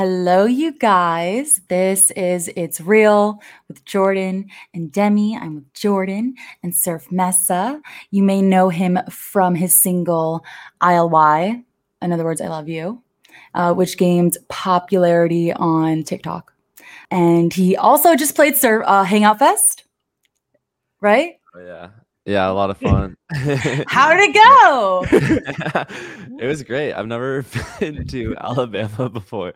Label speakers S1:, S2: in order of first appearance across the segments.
S1: Hello, you guys. This is It's Real with Jordan and Demi. I'm with Jordan and Surf Mesa. You may know him from his single ILY, in other words, I Love You, uh, which gained popularity on TikTok. And he also just played Surf uh, Hangout Fest, right?
S2: Oh, yeah. Yeah, a lot of fun.
S1: How did it go?
S2: it was great. I've never been to Alabama before.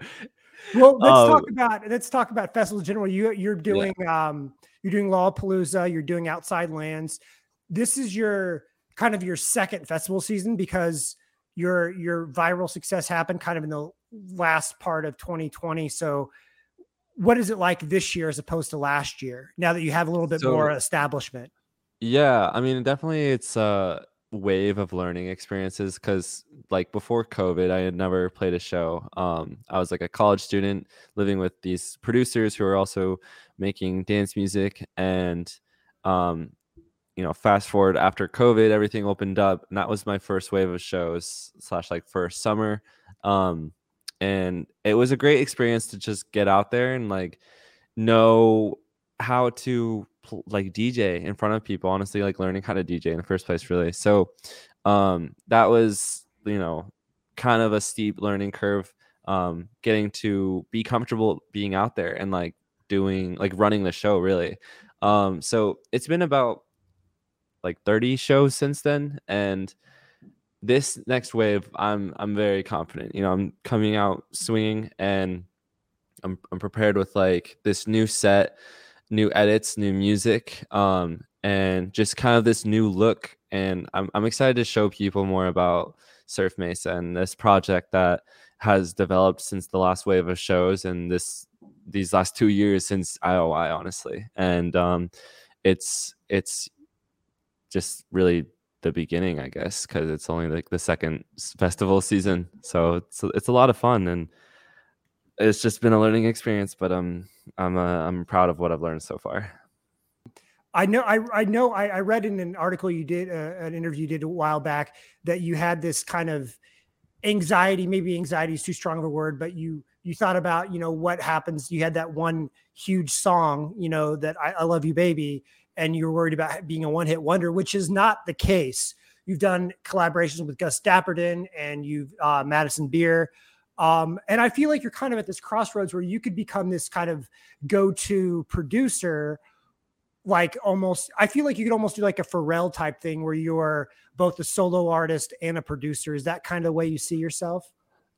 S3: Well, let's um, talk about let's talk about festival in general. You you're doing yeah. um you're doing Lollapalooza, you're doing Outside Lands. This is your kind of your second festival season because your your viral success happened kind of in the last part of 2020. So what is it like this year as opposed to last year now that you have a little bit so, more establishment?
S2: Yeah, I mean, definitely it's a wave of learning experiences because like before COVID, I had never played a show. Um, I was like a college student living with these producers who are also making dance music and um, you know, fast forward after COVID, everything opened up, and that was my first wave of shows slash like first summer. Um, and it was a great experience to just get out there and like know how to like DJ in front of people. Honestly, like learning how to DJ in the first place, really. So um, that was you know kind of a steep learning curve. Um, getting to be comfortable being out there and like doing like running the show really. Um, so it's been about like 30 shows since then and this next wave i'm i'm very confident you know i'm coming out swinging and i'm, I'm prepared with like this new set new edits, new music, um, and just kind of this new look. And I'm, I'm excited to show people more about Surf Mesa and this project that has developed since the last wave of shows and this these last two years since ILY, honestly. And um, it's it's just really the beginning, I guess, because it's only like the second festival season. So it's it's a lot of fun and it's just been a learning experience, but um, I'm uh, I'm proud of what I've learned so far.
S3: I know I I know I, I read in an article you did uh, an interview you did a while back that you had this kind of anxiety. Maybe anxiety is too strong of a word, but you you thought about you know what happens. You had that one huge song, you know that I, I love you, baby, and you're worried about being a one hit wonder, which is not the case. You've done collaborations with Gus Dapperton and you've uh, Madison Beer. Um, and I feel like you're kind of at this crossroads where you could become this kind of go-to producer, like almost. I feel like you could almost do like a Pharrell type thing where you're both a solo artist and a producer. Is that kind of the way you see yourself?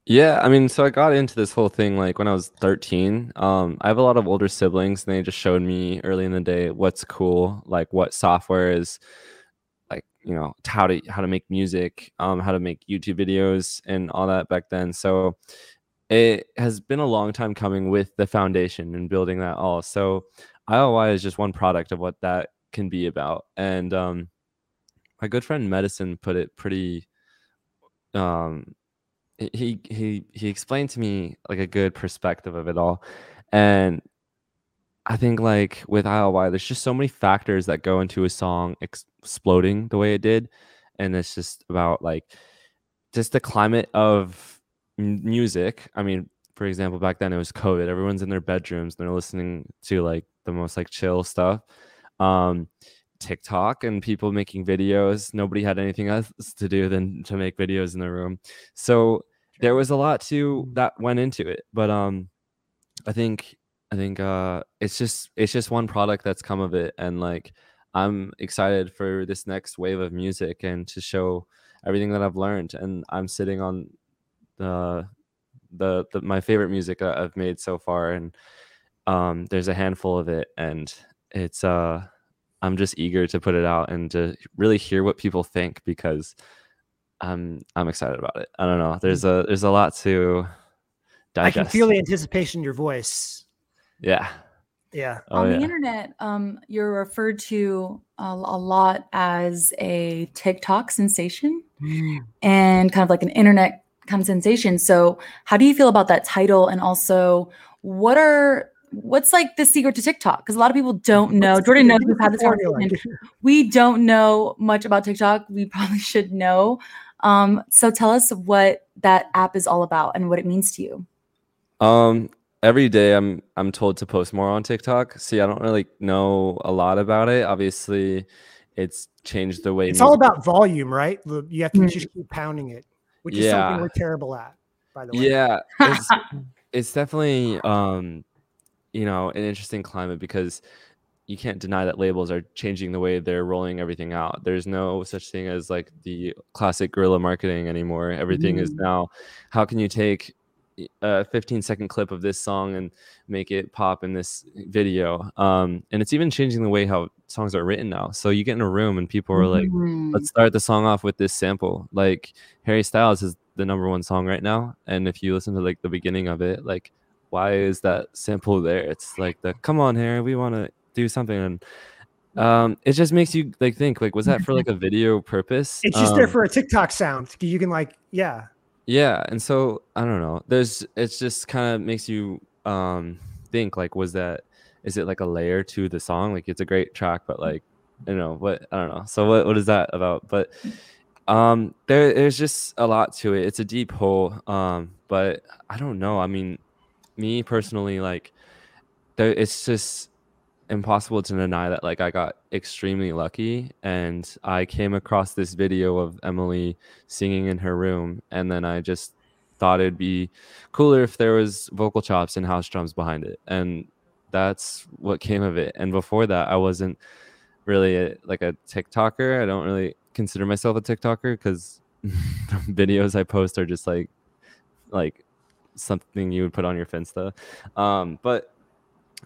S2: Yeah, I mean, so I got into this whole thing like when I was 13. Um, I have a lot of older siblings, and they just showed me early in the day what's cool, like what software is you know how to how to make music um how to make youtube videos and all that back then. So it has been a long time coming with the foundation and building that all. So ILY is just one product of what that can be about. And um my good friend medicine put it pretty um he he he explained to me like a good perspective of it all. And I think like with ILY, there's just so many factors that go into a song ex- exploding the way it did, and it's just about like just the climate of m- music. I mean, for example, back then it was COVID. Everyone's in their bedrooms and they're listening to like the most like chill stuff. Um, TikTok and people making videos. Nobody had anything else to do than to make videos in their room. So there was a lot to that went into it. But um I think I think uh it's just it's just one product that's come of it and like I'm excited for this next wave of music and to show everything that I've learned and I'm sitting on the the, the my favorite music I've made so far and um there's a handful of it and it's uh I'm just eager to put it out and to really hear what people think because I'm I'm excited about it. I don't know. There's mm. a there's a lot to digest.
S3: I can feel the anticipation in your voice.
S2: Yeah.
S3: Yeah.
S1: Oh, On the yeah. internet, um, you're referred to a, a, lot as a TikTok sensation mm. and kind of like an internet kind of sensation. So, how do you feel about that title? And also, what are what's like the secret to TikTok? Because a lot of people don't know. Jordan knows we've had this conversation. We don't know much about TikTok. We probably should know. Um, so tell us what that app is all about and what it means to you.
S2: Um, every day I'm I'm told to post more on TikTok. See, I don't really know a lot about it. Obviously, it's changed the way
S3: it's all about volume, right? You have to mm. just keep pounding it, which yeah. is something we're terrible at, by the way.
S2: Yeah, it's, it's definitely um, you know, an interesting climate because you can't deny that labels are changing the way they're rolling everything out. There's no such thing as like the classic guerrilla marketing anymore. Everything mm. is now how can you take a 15 second clip of this song and make it pop in this video. Um, and it's even changing the way how songs are written now. So you get in a room and people are like, mm. let's start the song off with this sample. Like Harry Styles is the number one song right now. And if you listen to like the beginning of it, like, why is that sample there? It's like the come on, Harry, we want to do something. And um it just makes you like think like was that for like a video purpose
S3: it's just
S2: um,
S3: there for a tiktok sound you can like yeah
S2: yeah, and so I don't know. There's it's just kind of makes you um think like was that is it like a layer to the song? Like it's a great track, but like you know what I don't know. So what what is that about? But um there there's just a lot to it. It's a deep hole. Um, but I don't know. I mean, me personally, like there it's just impossible to deny that like I got extremely lucky and I came across this video of Emily singing in her room and then I just thought it'd be cooler if there was vocal chops and house drums behind it and that's what came of it. And before that I wasn't really a, like a TikToker. I don't really consider myself a TikToker because videos I post are just like like something you would put on your Finsta. Um but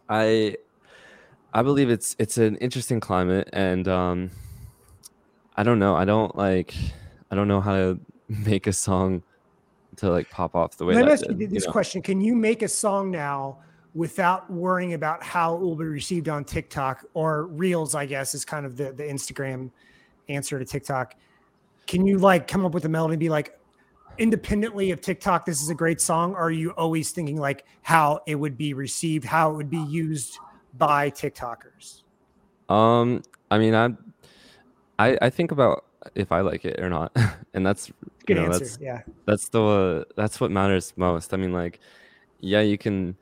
S2: I I believe it's it's an interesting climate, and um, I don't know. I don't like. I don't know how to make a song to like pop off the way.
S3: Let
S2: me
S3: ask you this you know? question: Can you make a song now without worrying about how it will be received on TikTok or Reels? I guess is kind of the the Instagram answer to TikTok. Can you like come up with a melody and be like, independently of TikTok, this is a great song? Are you always thinking like how it would be received, how it would be used? By TikTokers?
S2: Um, I mean, I, I, I think about if I like it or not, and that's
S3: good
S2: you
S3: know,
S2: answer.
S3: That's, yeah,
S2: that's the that's what matters most. I mean, like, yeah, you can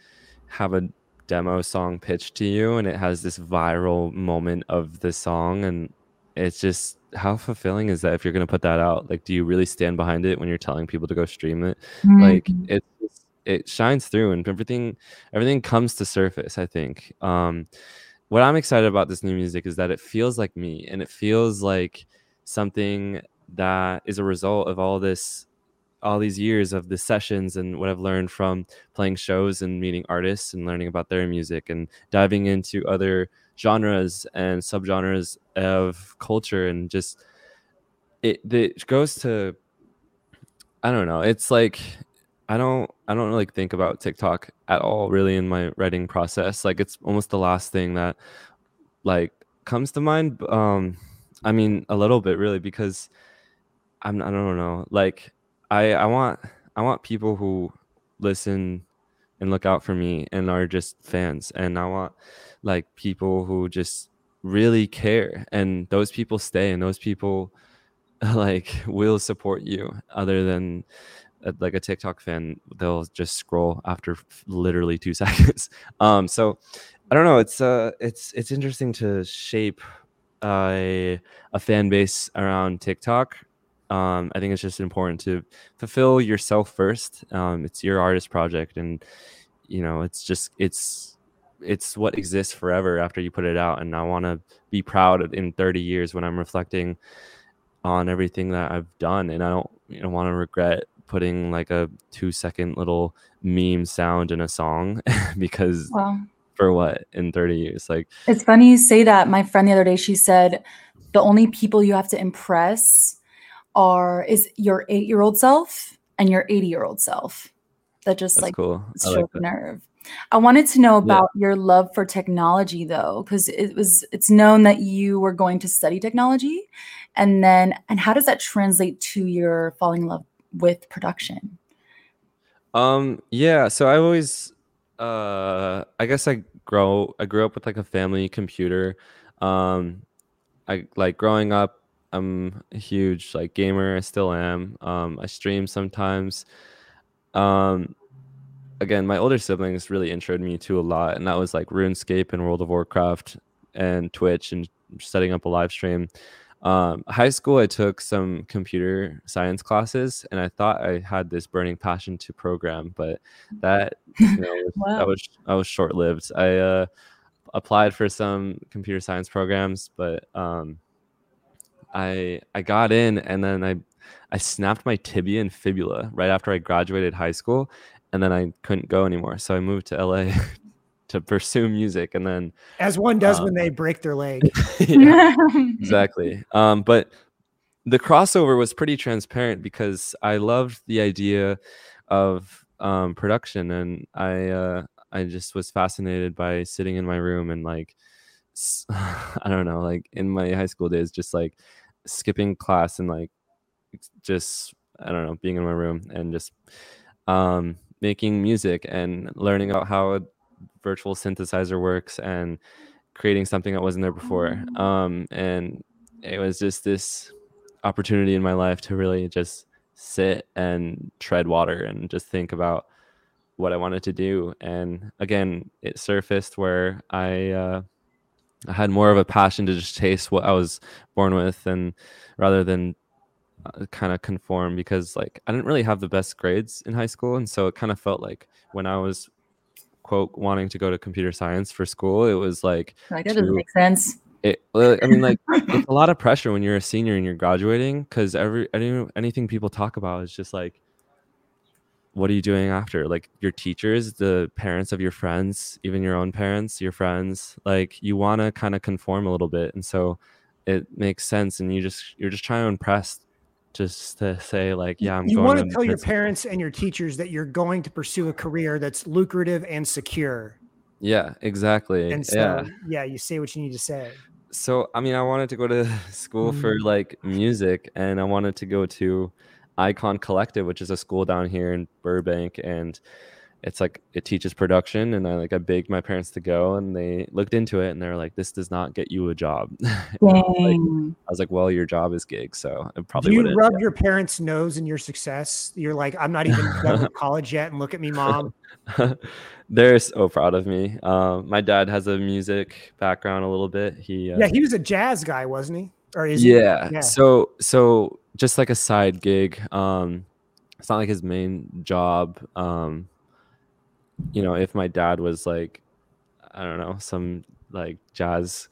S2: have a demo song pitched to you, and it has this viral moment of the song, and it's just how fulfilling is that if you're going to put that out? Like, do you really stand behind it when you're telling people to go stream it? Mm-hmm. Like, it's it shines through and everything everything comes to surface i think. Um what i'm excited about this new music is that it feels like me and it feels like something that is a result of all this all these years of the sessions and what i've learned from playing shows and meeting artists and learning about their music and diving into other genres and subgenres of culture and just it, it goes to i don't know it's like I don't I don't like think about TikTok at all really in my writing process. Like it's almost the last thing that like comes to mind. Um I mean a little bit really because I'm I don't know. Like I I want I want people who listen and look out for me and are just fans and I want like people who just really care and those people stay and those people like will support you other than like a TikTok fan, they'll just scroll after literally two seconds. Um, so I don't know. It's uh, it's it's interesting to shape uh, a a fan base around TikTok. Um, I think it's just important to fulfill yourself first. Um, it's your artist project, and you know, it's just it's it's what exists forever after you put it out. And I want to be proud in 30 years when I'm reflecting on everything that I've done, and I don't you know want to regret putting like a two second little meme sound in a song because wow. for what in 30 years like
S1: it's funny you say that my friend the other day she said the only people you have to impress are is your eight year old self and your 80 year old self that just
S2: That's
S1: like
S2: cool
S1: struck like nerve I wanted to know about yeah. your love for technology though, because it was it's known that you were going to study technology. And then and how does that translate to your falling in love with production?
S2: Um, yeah, so I always uh I guess I grow I grew up with like a family computer. Um I like growing up I'm a huge like gamer, I still am. Um I stream sometimes. Um again, my older siblings really introed me to a lot, and that was like RuneScape and World of Warcraft and Twitch and setting up a live stream. Um, high school, I took some computer science classes, and I thought I had this burning passion to program, but that you know, wow. that was I was short lived. I uh, applied for some computer science programs, but um, I I got in, and then I I snapped my tibia and fibula right after I graduated high school, and then I couldn't go anymore. So I moved to LA to pursue music, and then
S3: as one does um, when they break their leg.
S2: yeah, exactly. Um, but the crossover was pretty transparent because I loved the idea of um, production, and I uh, I just was fascinated by sitting in my room and like I don't know, like in my high school days, just like skipping class and like just I don't know, being in my room and just um, making music and learning about how a virtual synthesizer works and creating something that wasn't there before. Mm. Um, and it was just this opportunity in my life to really just sit and tread water and just think about what I wanted to do. And again, it surfaced where I uh, I had more of a passion to just chase what I was born with, and rather than uh, kind of conform because like I didn't really have the best grades in high school, and so it kind of felt like when I was quote wanting to go to computer science for school, it was like
S1: like that doesn't make sense.
S2: It, I mean, like it's a lot of pressure when you're a senior and you're graduating because every any, anything people talk about is just like what are you doing after like your teachers the parents of your friends even your own parents your friends like you want to kind of conform a little bit and so it makes sense and you just you're just trying to impress just to say like yeah i'm
S3: you want to tell your parents and your teachers that you're going to pursue a career that's lucrative and secure.
S2: Yeah exactly
S3: and so yeah, yeah you say what you need to say.
S2: So i mean i wanted to go to school mm-hmm. for like music and i wanted to go to Icon Collective, which is a school down here in Burbank, and it's like it teaches production. And I like I begged my parents to go, and they looked into it, and they're like, "This does not get you a job." I, was like, I, was like, "Well, your job is gig, so it probably."
S3: Do you rub yeah. your parents' nose in your success? You're like, "I'm not even done with college yet," and look at me, mom.
S2: They're so proud of me. Um, my dad has a music background a little bit. He
S3: uh, yeah, he was a jazz guy, wasn't he?
S2: Or is yeah. yeah. So so just like a side gig. Um, it's not like his main job. Um, you know, if my dad was like, I don't know, some like jazz,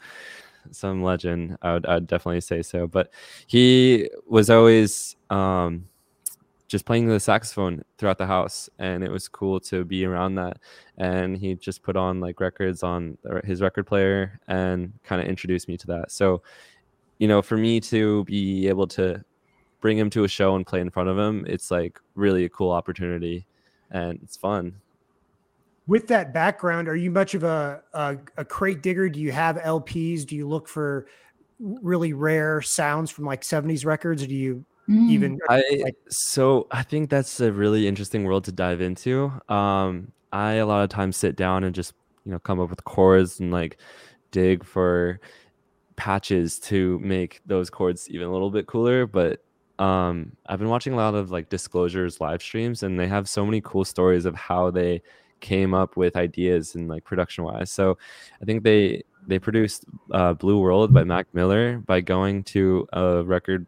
S2: some legend, I would, I'd definitely say so. But he was always um, just playing the saxophone throughout the house, and it was cool to be around that. And he just put on like records on his record player and kind of introduced me to that. So, you know, for me to be able to bring him to a show and play in front of him, it's like really a cool opportunity and it's fun.
S3: With that background, are you much of a, a, a crate digger? Do you have LPs? Do you look for really rare sounds from like 70s records? Or do you mm. even
S2: I like- so I think that's a really interesting world to dive into. Um I a lot of times sit down and just, you know, come up with chords and like dig for patches to make those chords even a little bit cooler, but um i've been watching a lot of like disclosures live streams and they have so many cool stories of how they came up with ideas and like production wise. So i think they they produced uh, blue world by mac miller by going to a record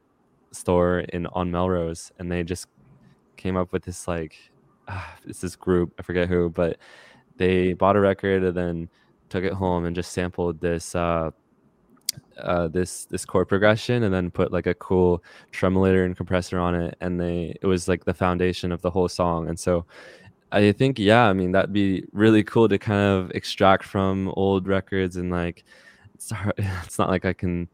S2: store in on melrose and they just came up with this like uh, it's this group i forget who but they bought a record and then took it home and just sampled this uh uh, this this chord progression and then put like a cool tremolator and compressor on it. And they it was like the foundation of the whole song. And so i think yeah i mean that'd be really cool to kind of extract from old records and like it's, hard, it's not like i can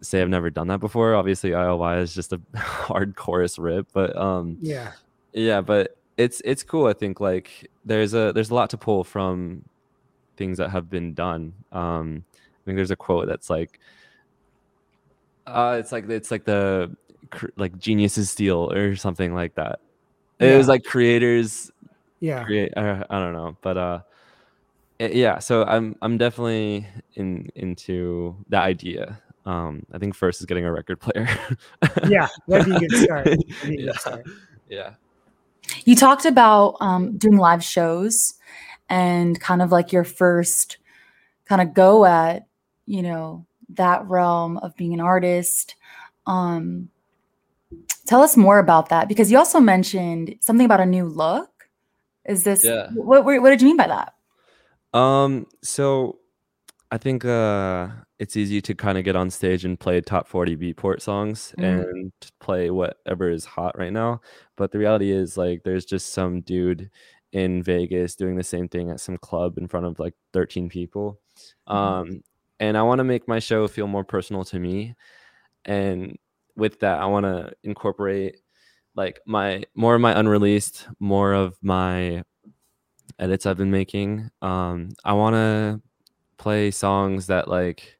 S2: say i've never done that before obviously ILY is just a hard chorus rip but um
S3: yeah
S2: yeah but it's it's cool i think like there's a there's a lot to pull from things that have been done um I think there's a quote that's like, uh, it's like it's like the like geniuses steal or something like that. It yeah. was like creators.
S3: Yeah.
S2: Create. Uh, I don't know, but uh, yeah. So I'm I'm definitely in into that idea. Um, I think first is getting a record player.
S3: yeah, that'd be a good start. Be a
S2: yeah.
S3: Good start.
S2: yeah.
S1: You talked about um, doing live shows and kind of like your first kind of go at, you know, that realm of being an artist. Um, tell us more about that because you also mentioned something about a new look. Is this
S2: Yeah.
S1: what, what, what did you mean by that?
S2: Um, so I think uh it's easy to kind of get on stage and play top 40 beatport songs
S1: Mhm.
S2: and play whatever is hot right now. But the reality is like there's just some dude in Vegas doing the same thing at some club in front of like 13 people. Um and I want to make my show feel more personal to me. And with that, I want to incorporate like my more of my unreleased, more of my edits I've been making. Um, I want to play songs that like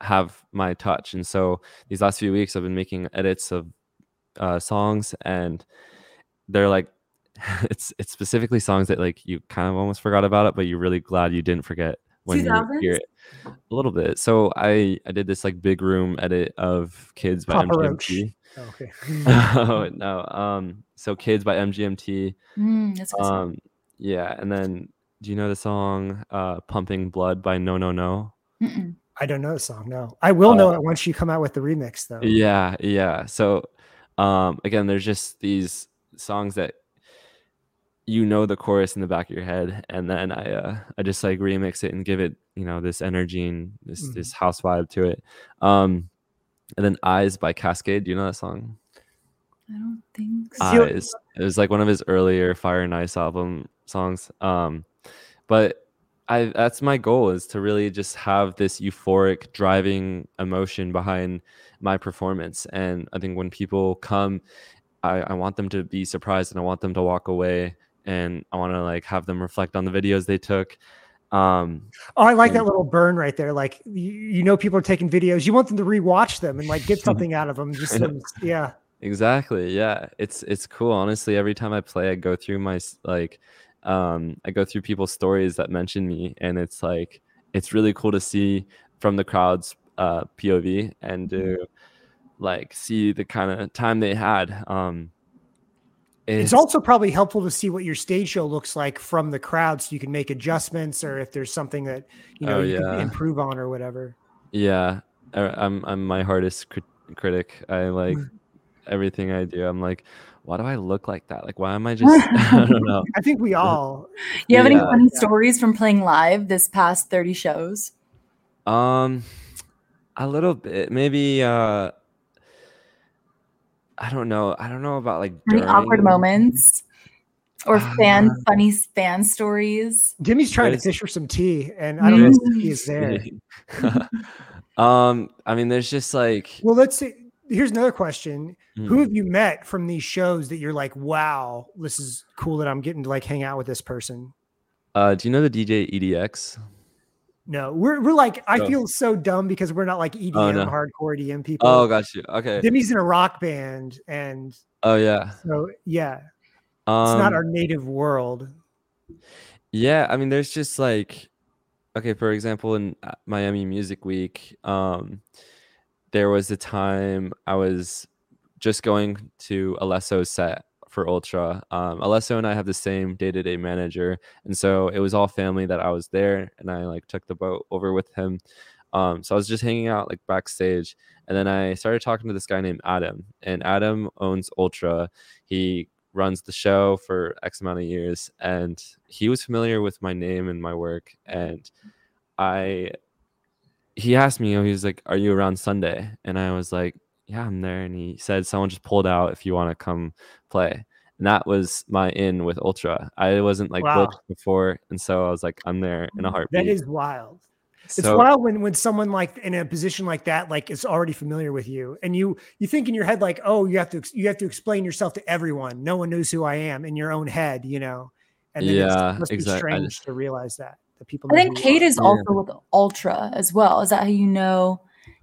S2: have my touch, and so these last few weeks I've been making edits of uh, songs, and they're like it's it's specifically songs that like you kind of almost forgot about it, but you're really glad you didn't forget when you hear it a little bit. So I I did this like big room edit of Kids by
S3: Papa Roach.
S2: MGMT.
S3: Oh, okay.
S2: oh no, um, so Kids by MGMT.
S1: Mm, that's a good song.
S2: Um, yeah, and then do you know the song uh, "Pumping Blood" by No No No?
S1: Mm-mm.
S3: I don't know the song. No, I will know
S2: Uh,
S3: it once you come out with the remix, though.
S2: Yeah, yeah. So um, again, there's just these songs that you know the chorus in the back of your head, and then I uh, I just like remix it and give it you know this energy and this
S3: Mhm.
S2: this house vibe to it. Um, and then "Eyes" by Kaskade. Do you know that song?
S1: I don't think so.
S2: Eyes. It was like one of his earlier Fire and Ice album songs. Um, but I that's my goal is to really just have this euphoric driving emotion behind my performance. And I think when people come, I, I want them to be surprised and I want them to walk away and I want to like have them reflect on the videos they took. Um,
S3: Oh, I like
S2: Yeah.
S3: that little burn right there. Like you, you know, people are taking videos. You want them to rewatch them and like get something out of them. Just some, yeah.
S2: Exactly. Yeah. It's it's cool. Honestly, every time I play, I go through my like um I go through people's stories that mention me and it's like it's really cool to see from the crowd's uh POV and to like see the kind of time they had. Um
S3: It's also probably helpful to see what your stage show looks like from the crowd, so you can make adjustments or if there's something that you know
S2: Oh,
S3: you can improve on or whatever.
S2: yeah, I- I'm I'm my hardest crit- critic. I like
S3: Mm.
S2: everything I do. I'm like, why do I look like that? Like why am I just I don't know.
S3: I think we all.
S1: you have any funny
S3: Yeah.
S1: stories from playing live this past 30 shows?
S2: Um, a little bit, maybe. Uh, I don't know. I don't know about like
S1: Any awkward moments? Or fan
S2: Uh,
S1: funny fan stories?
S3: Jimmy's trying
S2: There's-
S3: to fish for some tea, and I don't know if the tea is there.
S2: um, I mean, there's just like,
S3: Well, let's see. Here's another question: Who
S2: hmm,
S3: have you met from these shows that you're like, wow, this is cool that I'm getting to like hang out with this person?
S2: uh, do you know the DJ EDX?
S3: No, we're we're like, I
S2: Oh.
S3: feel so dumb because we're not like EDM
S2: Oh, no.
S3: hardcore EDM people.
S2: Oh, got you. Okay.
S3: Demi's in a rock band, and
S2: Oh yeah.
S3: so yeah, it's
S2: Um,
S3: not our native world.
S2: Yeah, I mean, there's just like, okay, for example, in uh, Miami Music Week, um, there was a time I was just going to Alesso's set for Ultra. Um, Alesso and I have the same day-to-day manager, and so it was all family that I was there, and I like took the boat over with him. Um, so I was just hanging out like backstage, and then I started talking to this guy named Adam, and Adam owns Ultra. He runs the show for X amount of years, and he was familiar with my name and my work. And I, he asked me, he was like, "Are you around Sunday?" And I was like, "Yeah, I'm there." And he said, "Someone just pulled out if you want to come play." And that was my in with Ultra. I wasn't like
S3: Wow.
S2: booked before, and so I was like, "I'm there in a mm, heartbeat."
S3: That is wild. It's
S2: So-
S3: wild when when someone like in a position like that like is already familiar with you, and you you think in your head like, oh, you have to you have to explain yourself to everyone. No one knows who I am in your own head, you know. And then
S2: Yeah,
S3: it's, it must
S2: exact-
S3: be strange
S2: just-
S3: to realize that that people.
S1: I think Kate
S3: are.
S1: is
S2: Yeah.
S1: also with Ultra as well. Is that how you know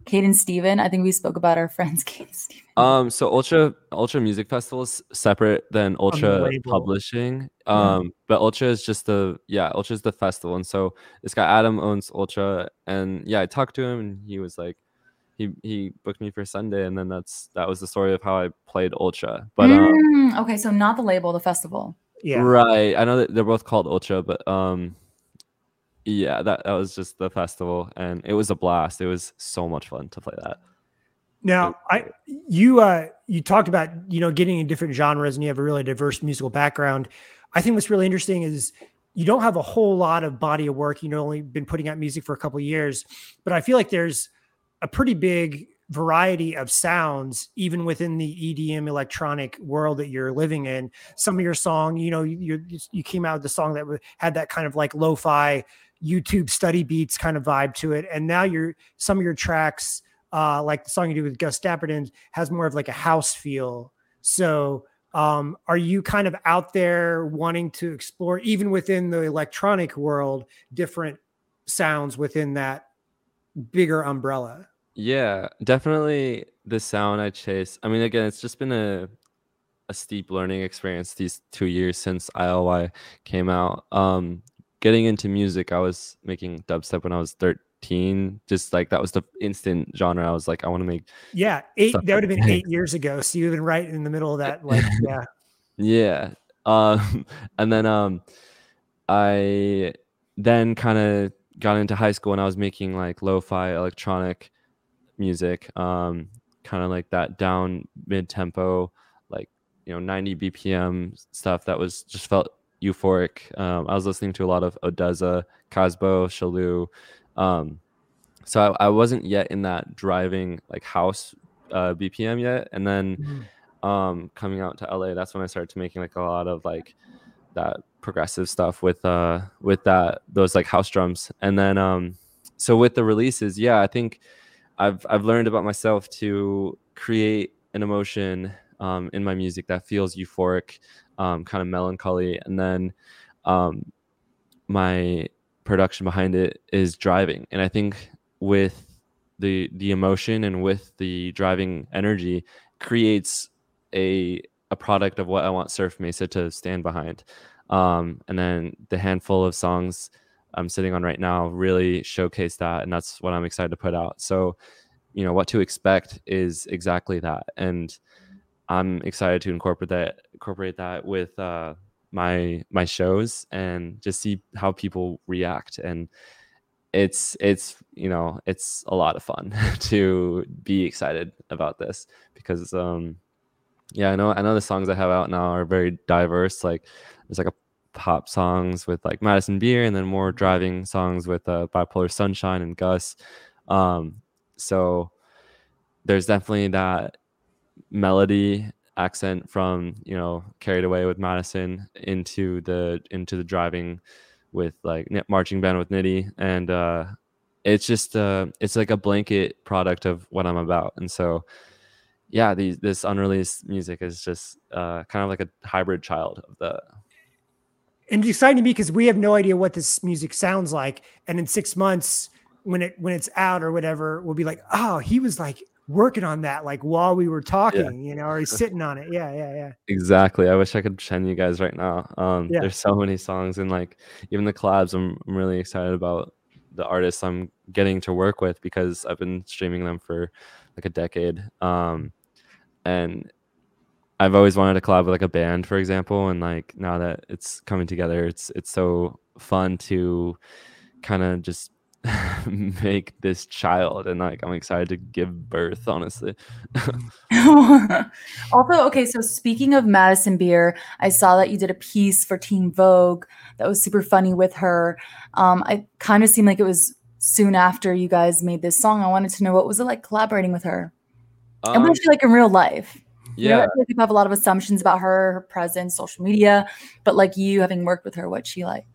S1: Kate and Steven? I think we spoke about our friends Kate and Steven.
S2: Um, so Ultra Ultra Music Festival is separate than Ultra
S3: label.
S2: Publishing.
S3: Yeah.
S2: Um, but Ultra is just the yeah, Ultra is the festival, and so this guy Adam owns Ultra, and yeah, I talked to him, and he was like, he he booked me for Sunday, and then that's that was the story of how I played Ultra. But um,
S1: Mm, okay, so not the label, the festival.
S3: Yeah.
S2: right, I know that they're both called Ultra, but um, yeah, that that was just the festival, and it was a blast. It was so much fun to play that.
S3: Now, I you uh you talked about you know getting in different genres and you have a really diverse musical background. I think what's really interesting is you don't have a whole lot of body of work. You've only been putting out music for a couple of years, but I feel like there's a pretty big variety of sounds even within the EDM electronic world that you're living in. Some of your song, you know, you you came out with the song that had that kind of like lo-fi YouTube study beats kind of vibe to it, and now you're some of your tracks uh, like the song you do with Gus Dapperton has more of like a house feel. So, um, are you kind of out there wanting to explore, even within the electronic world, different sounds within that bigger umbrella?
S2: Yeah, definitely the sound I chase. I mean, again, it's just been a a steep learning experience these two years since ILY came out. Um, getting into music, I was making dubstep when I was 13. Just like that was the instant genre. I was like, I want to make.
S3: Yeah, eight. That would have been eight years ago. So you've been right in the middle of that. Like, yeah,
S2: Yeah. Um, and then um, I then kind of got into high school and I was making like lo-fi electronic music, um, kind of like that down mid-tempo, like you know 90 BPM stuff that was just felt euphoric. Um, I was listening to a lot of ODESZA, Kasbo, Shallou. Um, so I, I wasn't yet in that driving like house uh, BPM yet, and then
S3: Mhm.
S2: um coming out to LA that's when I started to making like a lot of like that progressive stuff with uh with that those like house drums and then um so with the releases yeah I think I've I've learned about myself to create an emotion um in my music that feels euphoric um kind of melancholy and then um my production behind it is driving and I think with the the emotion and with the driving energy creates a a product of what I want Surf Mesa to stand behind. Um, and then the handful of songs I'm sitting on right now really showcase that, and that's what I'm excited to put out. So, you know, what to expect is exactly that, and I'm excited to incorporate that incorporate that with uh, my my shows and just see how people react. And it's it's you know it's a lot of fun to be excited about this because um yeah i know i know the songs i have out now are very diverse. Like there's like a pop songs with like madison beer and then more driving songs with uh, bipolar sunshine and gus. Um so there's definitely that melody accent from you know carried away with madison into the into the driving with like marching band with nitty. And uh it's just uh it's like a blanket product of what i'm about. And so yeah these this unreleased music is just uh kind of like a hybrid child of the
S3: and it's exciting to me because we have no idea what this music sounds like, and in six months, when it when it's out or whatever, we'll be like, oh, he was like working on that like while we were talking, you know, or he's sitting on it. Yeah, yeah, yeah.
S2: exactly i wish i could send you guys right now um
S3: Yeah.
S2: there's so many songs and like even the collabs I'm, I'm really excited about the artists i'm getting to work with because i've been streaming them for like a decade um and i've always wanted to collab with like a band for example and like now that it's coming together it's it's so fun to kind of just make this child and like i'm excited to give birth honestly
S1: also, okay, so speaking of Madison Beer, I saw that you did a piece for Teen Vogue that was super funny with her. Um, I kind of seemed like it was soon after you guys made this song. I wanted to know what was it like collaborating with her? and
S2: Um,
S1: what is she like in real life? You know,
S2: yeah
S1: like people have a lot of assumptions about her, her presence, social media, but like you having worked with her, what's she like?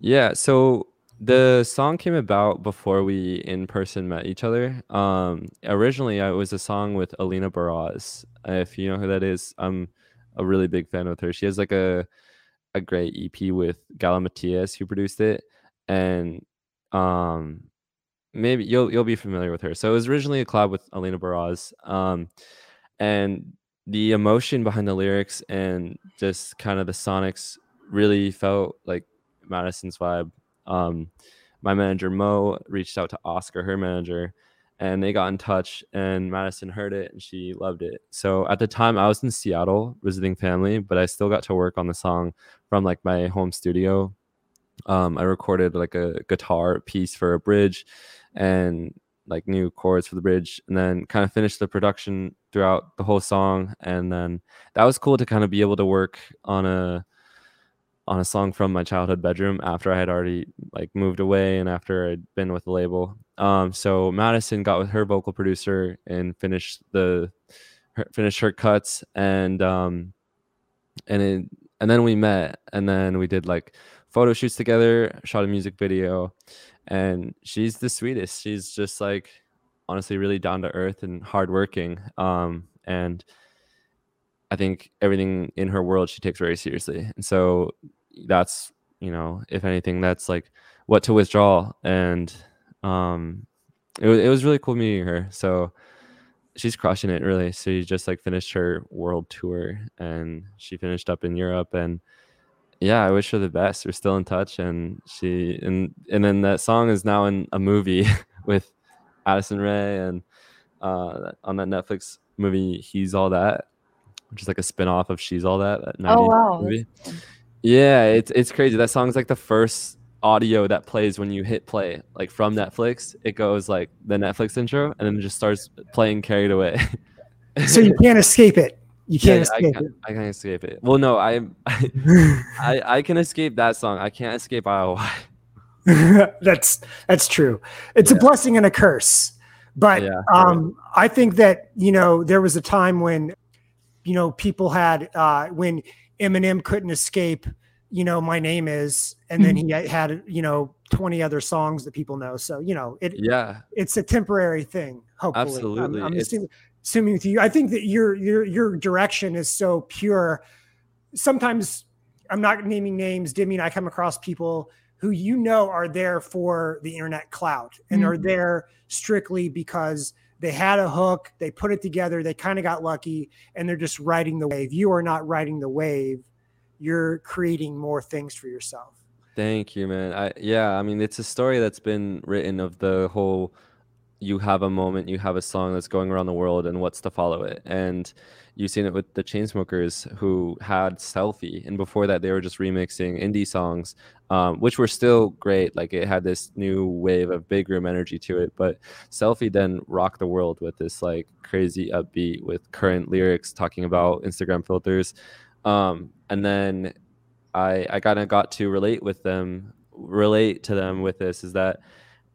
S2: Yeah, so the song came about before we in person met each other. Um, originally, it was a song with Alina Baraz. If you know who that is, I'm a really big fan with her. She has like a a great EP with Galimatias who produced it, and um, maybe you'll you'll be familiar with her. So it was originally a collab with Alina Baraz, um, and the emotion behind the lyrics and just kind of the sonics really felt like Madison's vibe. Um, my manager Mo reached out to Oscar, her manager, and they got in touch and Madison heard it and she loved it. So at the time I was in Seattle visiting family, but I still got to work on the song from like my home studio. Um, I recorded like a guitar piece for a bridge and like new chords for the bridge and then kind of finished the production throughout the whole song and then that was cool to kind of be able to work on a on a song from my childhood bedroom after I had already like moved away and after I'd been with the label. Um, so Madison got with her vocal producer and finished the her, finished her cuts and um and it and then we met and then we did like photo shoots together, shot a music video, and she's the sweetest. She's just like honestly really down to earth and hardworking. Um, and I think everything in her world she takes very seriously. And so that's you know, if anything, that's like what to withdraw. And um, it was it was really cool meeting her. So she's crushing it really. So she just like finished her world tour and she finished up in Europe and yeah, I wish her the best. We're still in touch and she and and then that song is now in a movie with Addison Rae and uh on that Netflix movie He's All That, which is like a spin-off of She's All That. that
S1: Oh wow.
S2: Yeah, it's it's crazy. That song's like the first audio that plays when you hit play, like from Netflix. It goes like the Netflix intro, and then it just starts playing "Carried Away."
S3: So you can't escape it. You can't
S2: I
S3: escape
S2: can't, I can't escape it. Well, no, I, I. I I can escape that song. I can't escape ILY.
S3: that's that's true. It's a blessing and a curse. But
S2: Yeah,
S3: um, I think that you know there was a time when you know people had uh, when Eminem couldn't escape. You know, my name is, and then he had you know twenty other songs that people know. So you know, it
S2: Yeah,
S3: it's a temporary thing. Hopefully, I'm-
S2: Absolutely.
S3: I'm, assuming, assuming with you. I think that your your your direction is so pure. Sometimes I'm not naming names. Demi and I come across people who you know are there for the internet clout and are
S1: Mhm.
S3: there strictly because they had a hook, they put it together, they kind of got lucky, and they're just riding the wave. You are not riding the wave. You're creating more things for yourself.
S2: Thank you, man. I yeah, I mean it's a story that's been written of the whole you have a moment, you have a song that's going around the world and what's to follow it. And you've seen it with the Chainsmokers who had Selfie and before that they were just remixing indie songs um, which were still great. Like it had this new wave of big room energy to it, but Selfie then rocked the world with this like crazy upbeat with current lyrics talking about Instagram filters. Um, and then I I kind of got to relate with them, relate to them with this is that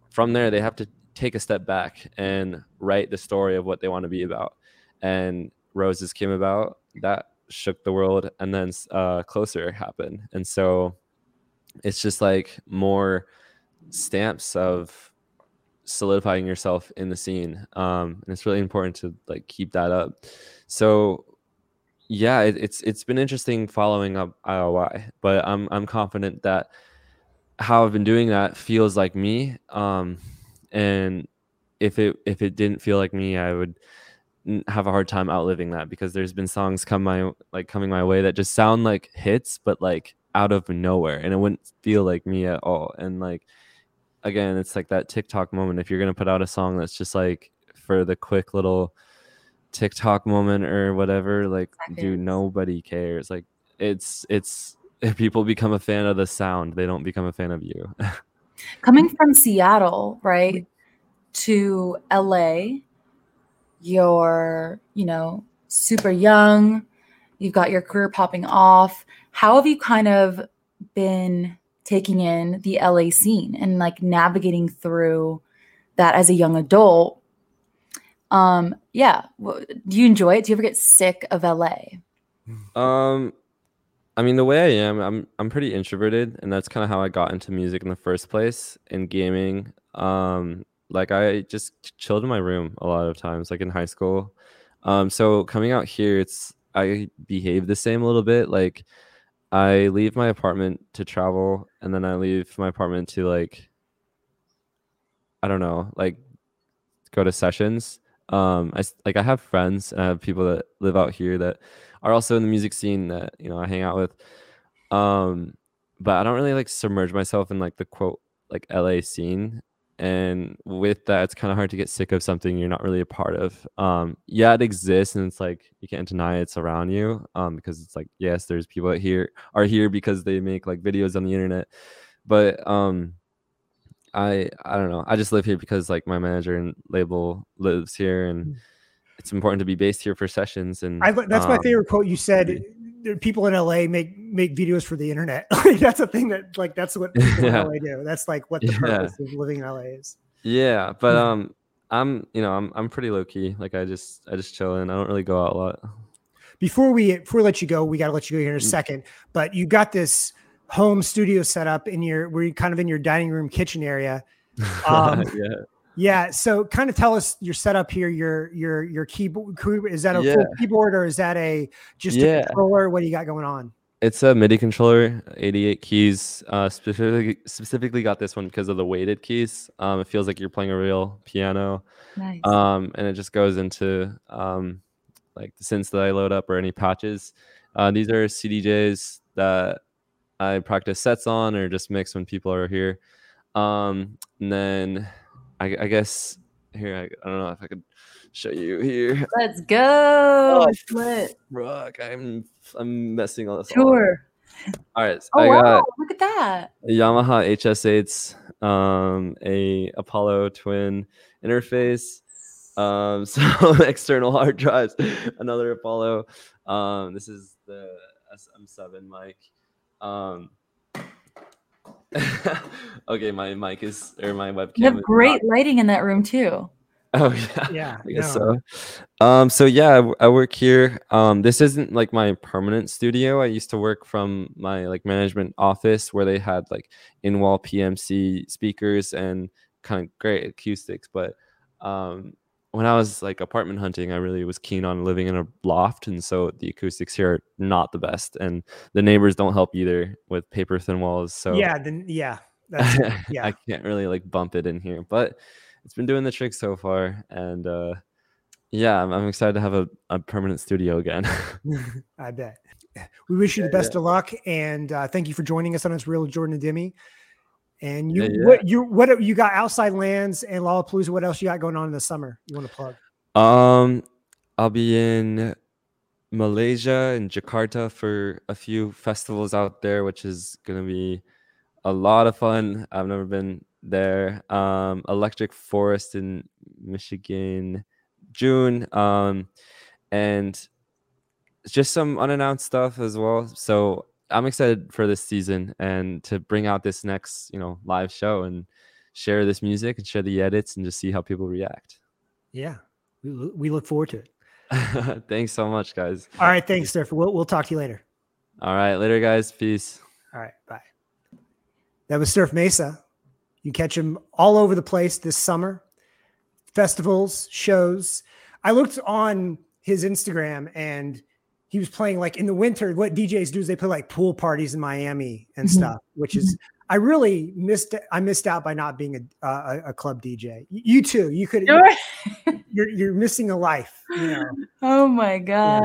S2: from there they have to take a step back and write the story of what they want to be about. And Roses came about that shook the world, and then uh, Closer happened, and so it's just like more stamps of solidifying yourself in the scene um and it's really important to like keep that up so yeah it, it's it's been interesting following up ILY but i'm i'm confident that how i've been doing that feels like me um and if it if it didn't feel like me i would have a hard time outliving that because there's been songs come my like coming my way that just sound like hits but like out of nowhere and it wouldn't feel like me at all and like again it's like that tiktok moment if you're going to put out a song that's just like for the quick little tiktok moment or whatever like dude
S1: Seconds.
S2: nobody cares like it's it's if people become a fan of the sound they don't become a fan of you
S1: Coming from Seattle, right, to LA, you're, you know, super young, you've got your career popping off. How have you kind of been taking in the LA scene and like navigating through that as a young adult? Um, yeah. Do you enjoy it? Do you ever get sick of LA?
S2: Um, I mean, the way I am, I'm I'm pretty introverted, and that's kind of how I got into music in the first place in gaming. Um, like I just chilled in my room a lot of times, like in high school. Um, so coming out here, it's I behave the same a little bit. Like I leave my apartment to travel, and then I leave my apartment to like I don't know, like go to sessions. Um, I like I have friends and I have people that live out here that are also in the music scene that you know I hang out with. Um, but I don't really like submerge myself in like the quote like LA scene. and with that, it's kind of hard to get sick of something you're not really a part of. Um, yeah, it exists, and it's like you can't deny it's around you. Um, because it's like yes, there's people that here are here because they make like videos on the internet, but um, I I don't know. I just live here because like my manager and label lives here, and
S3: Mm.
S2: it's important to be based here for sessions. And
S3: I, that's my
S2: um,
S3: favorite quote you said. People in LA make make videos for the internet. Like, that's a thing that like that's what people
S2: Yeah.
S3: in LA do. That's like what the
S2: Yeah.
S3: purpose of living in LA is.
S2: Yeah, but
S3: Mhm.
S2: um, I'm you know I'm I'm pretty low key. Like I just I just chill in. I don't really go out a lot.
S3: Before we before we let you go, we got to let you go here in a
S2: Mm.
S3: second. But you got this home studio setup in your where you kind of in your dining room kitchen area. Um,
S2: yeah.
S3: Yeah. So kind of tell us your setup here. Your your your keyboard is that a
S2: Yeah.
S3: full keyboard or is that a just a controller? What do you got going on?
S2: It's a MIDI controller, 88 keys. Uh, specifically, specifically got this one because of the weighted keys. Um, it feels like you're playing a real piano.
S1: Nice.
S2: Um, and it just goes into um, like the synths that I load up or any patches. Uh, these are CDJs that I practice sets on or just mix when people are here. Um, and then I, I guess here I, I don't know if I could show you here.
S1: Let's go.
S2: Oh. Rock, I'm I'm messing all this.
S1: Sure.
S2: All right,
S1: Oh
S2: I
S1: wow!
S2: got
S1: Look at that.
S2: Yamaha HS8s, um, a Apollo twin interface, um, some external hard drives, another Apollo. Um, this is the SM7 mic. Um, okay, my mic is or my webcam.
S1: You have
S2: is
S1: great lighting in that room too.
S2: oh yeah.
S3: Yeah.
S2: I guess
S3: no.
S2: so. Um, so yeah, I work here. Um, this isn't like my permanent studio. I used to work from my like management office where they had like in-wall PMC speakers and kind of great acoustics. But um, when I was like apartment hunting, I really was keen on living in a loft, and so the acoustics here are not the best, and the neighbors don't help either with paper thin walls. So
S3: Yeah. Then yeah. That's yeah.
S2: I can't really like bump it in here, but it's been doing the trick so far. And uh, yeah, I'm, I'm excited to have a, a permanent studio again.
S3: I bet. We wish you the
S2: Yeah,
S3: best of luck, and uh, thank you for joining us on It's Real Jordan and Demi. And you,
S2: Yeah, yeah.
S3: what you, what you got outside lands and Lollapalooza? What else you got going on in the summer? You want to plug?
S2: um, I'll be in Malaysia and Jakarta for a few festivals out there, which is gonna be a lot of fun. I've never been there. Um, Electric Forest in Michigan, June. Um, and just some unannounced stuff as well. So I'm excited for this season and to bring out this next, you know, live show and share this music and share the edits and just see how people react.
S3: Yeah, we, we look forward to it.
S2: Thanks so much, guys.
S3: All right, thanks, Surf. We'll, we'll talk to you later.
S2: All right, later, guys. Peace.
S3: All right, bye. That was Surf Mesa. You catch him all over the place this summer. Festivals, shows. I looked on his Instagram and he was playing like in the winter. What DJs do is they play like pool parties in Miami and
S1: Mhm.
S3: stuff, which is I really missed. I missed out by not being a a, a club DJ. You too. You could. You're you're missing a life. You know.
S1: Oh my god.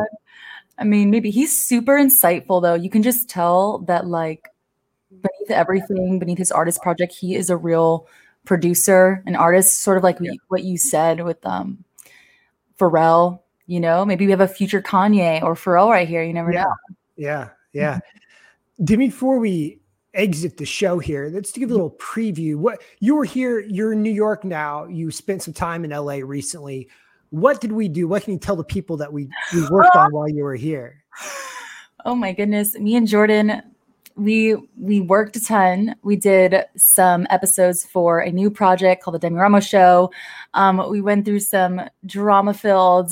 S1: I mean, maybe he's super insightful though. You can just tell that like beneath everything, beneath his artist project, he is a real producer, an artist, sort of like what you- what you said with um Pharrell, you know, maybe we have a future Kanye or Pharrell right here. You never
S3: Yeah.
S1: know.
S3: Yeah, yeah. Demi, before we exit the show here, let's give a little preview. What you were here, you're in New York now. You spent some time in LA recently. What did we do? What can you tell the people that we, we worked on while you were here?
S1: Oh my goodness. Me and Jordan, we we worked a ton. We did some episodes for a new project called the Demi Ramos Show. Um, we went through some drama-filled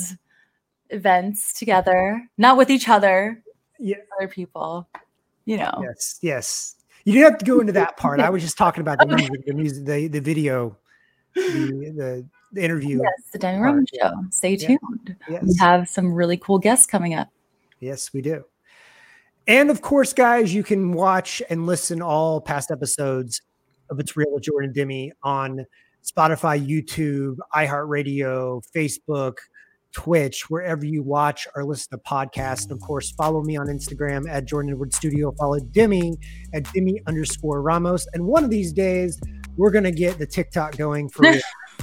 S1: events together, not with each other,
S3: Yeah.
S1: other people. You know.
S3: Yes, yes. You didn't have to go into that part. I was just talking about the music, the music, the, the video, the, the, the interview.
S1: Yes, the Ramos
S3: yeah.
S1: Show. Stay
S3: Yeah.
S1: tuned.
S3: Yes.
S1: We have some really cool guests coming up.
S3: Yes, we do. And of course, guys, you can watch and listen all past episodes of It's Real with Jordan Demi on Spotify, YouTube, iHeartRadio, Facebook, Twitch, wherever you watch or listen to podcasts. And of course, follow me on Instagram at Jordan Edward Studio. Follow Demi at Demi underscore Ramos. And one of these days, we're gonna get the TikTok going for real.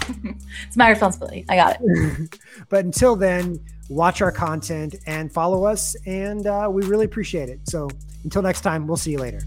S1: it's my responsibility. I got
S3: it. but until then, watch our content and follow us, and uh, we really appreciate it. So until next time, we'll see you later.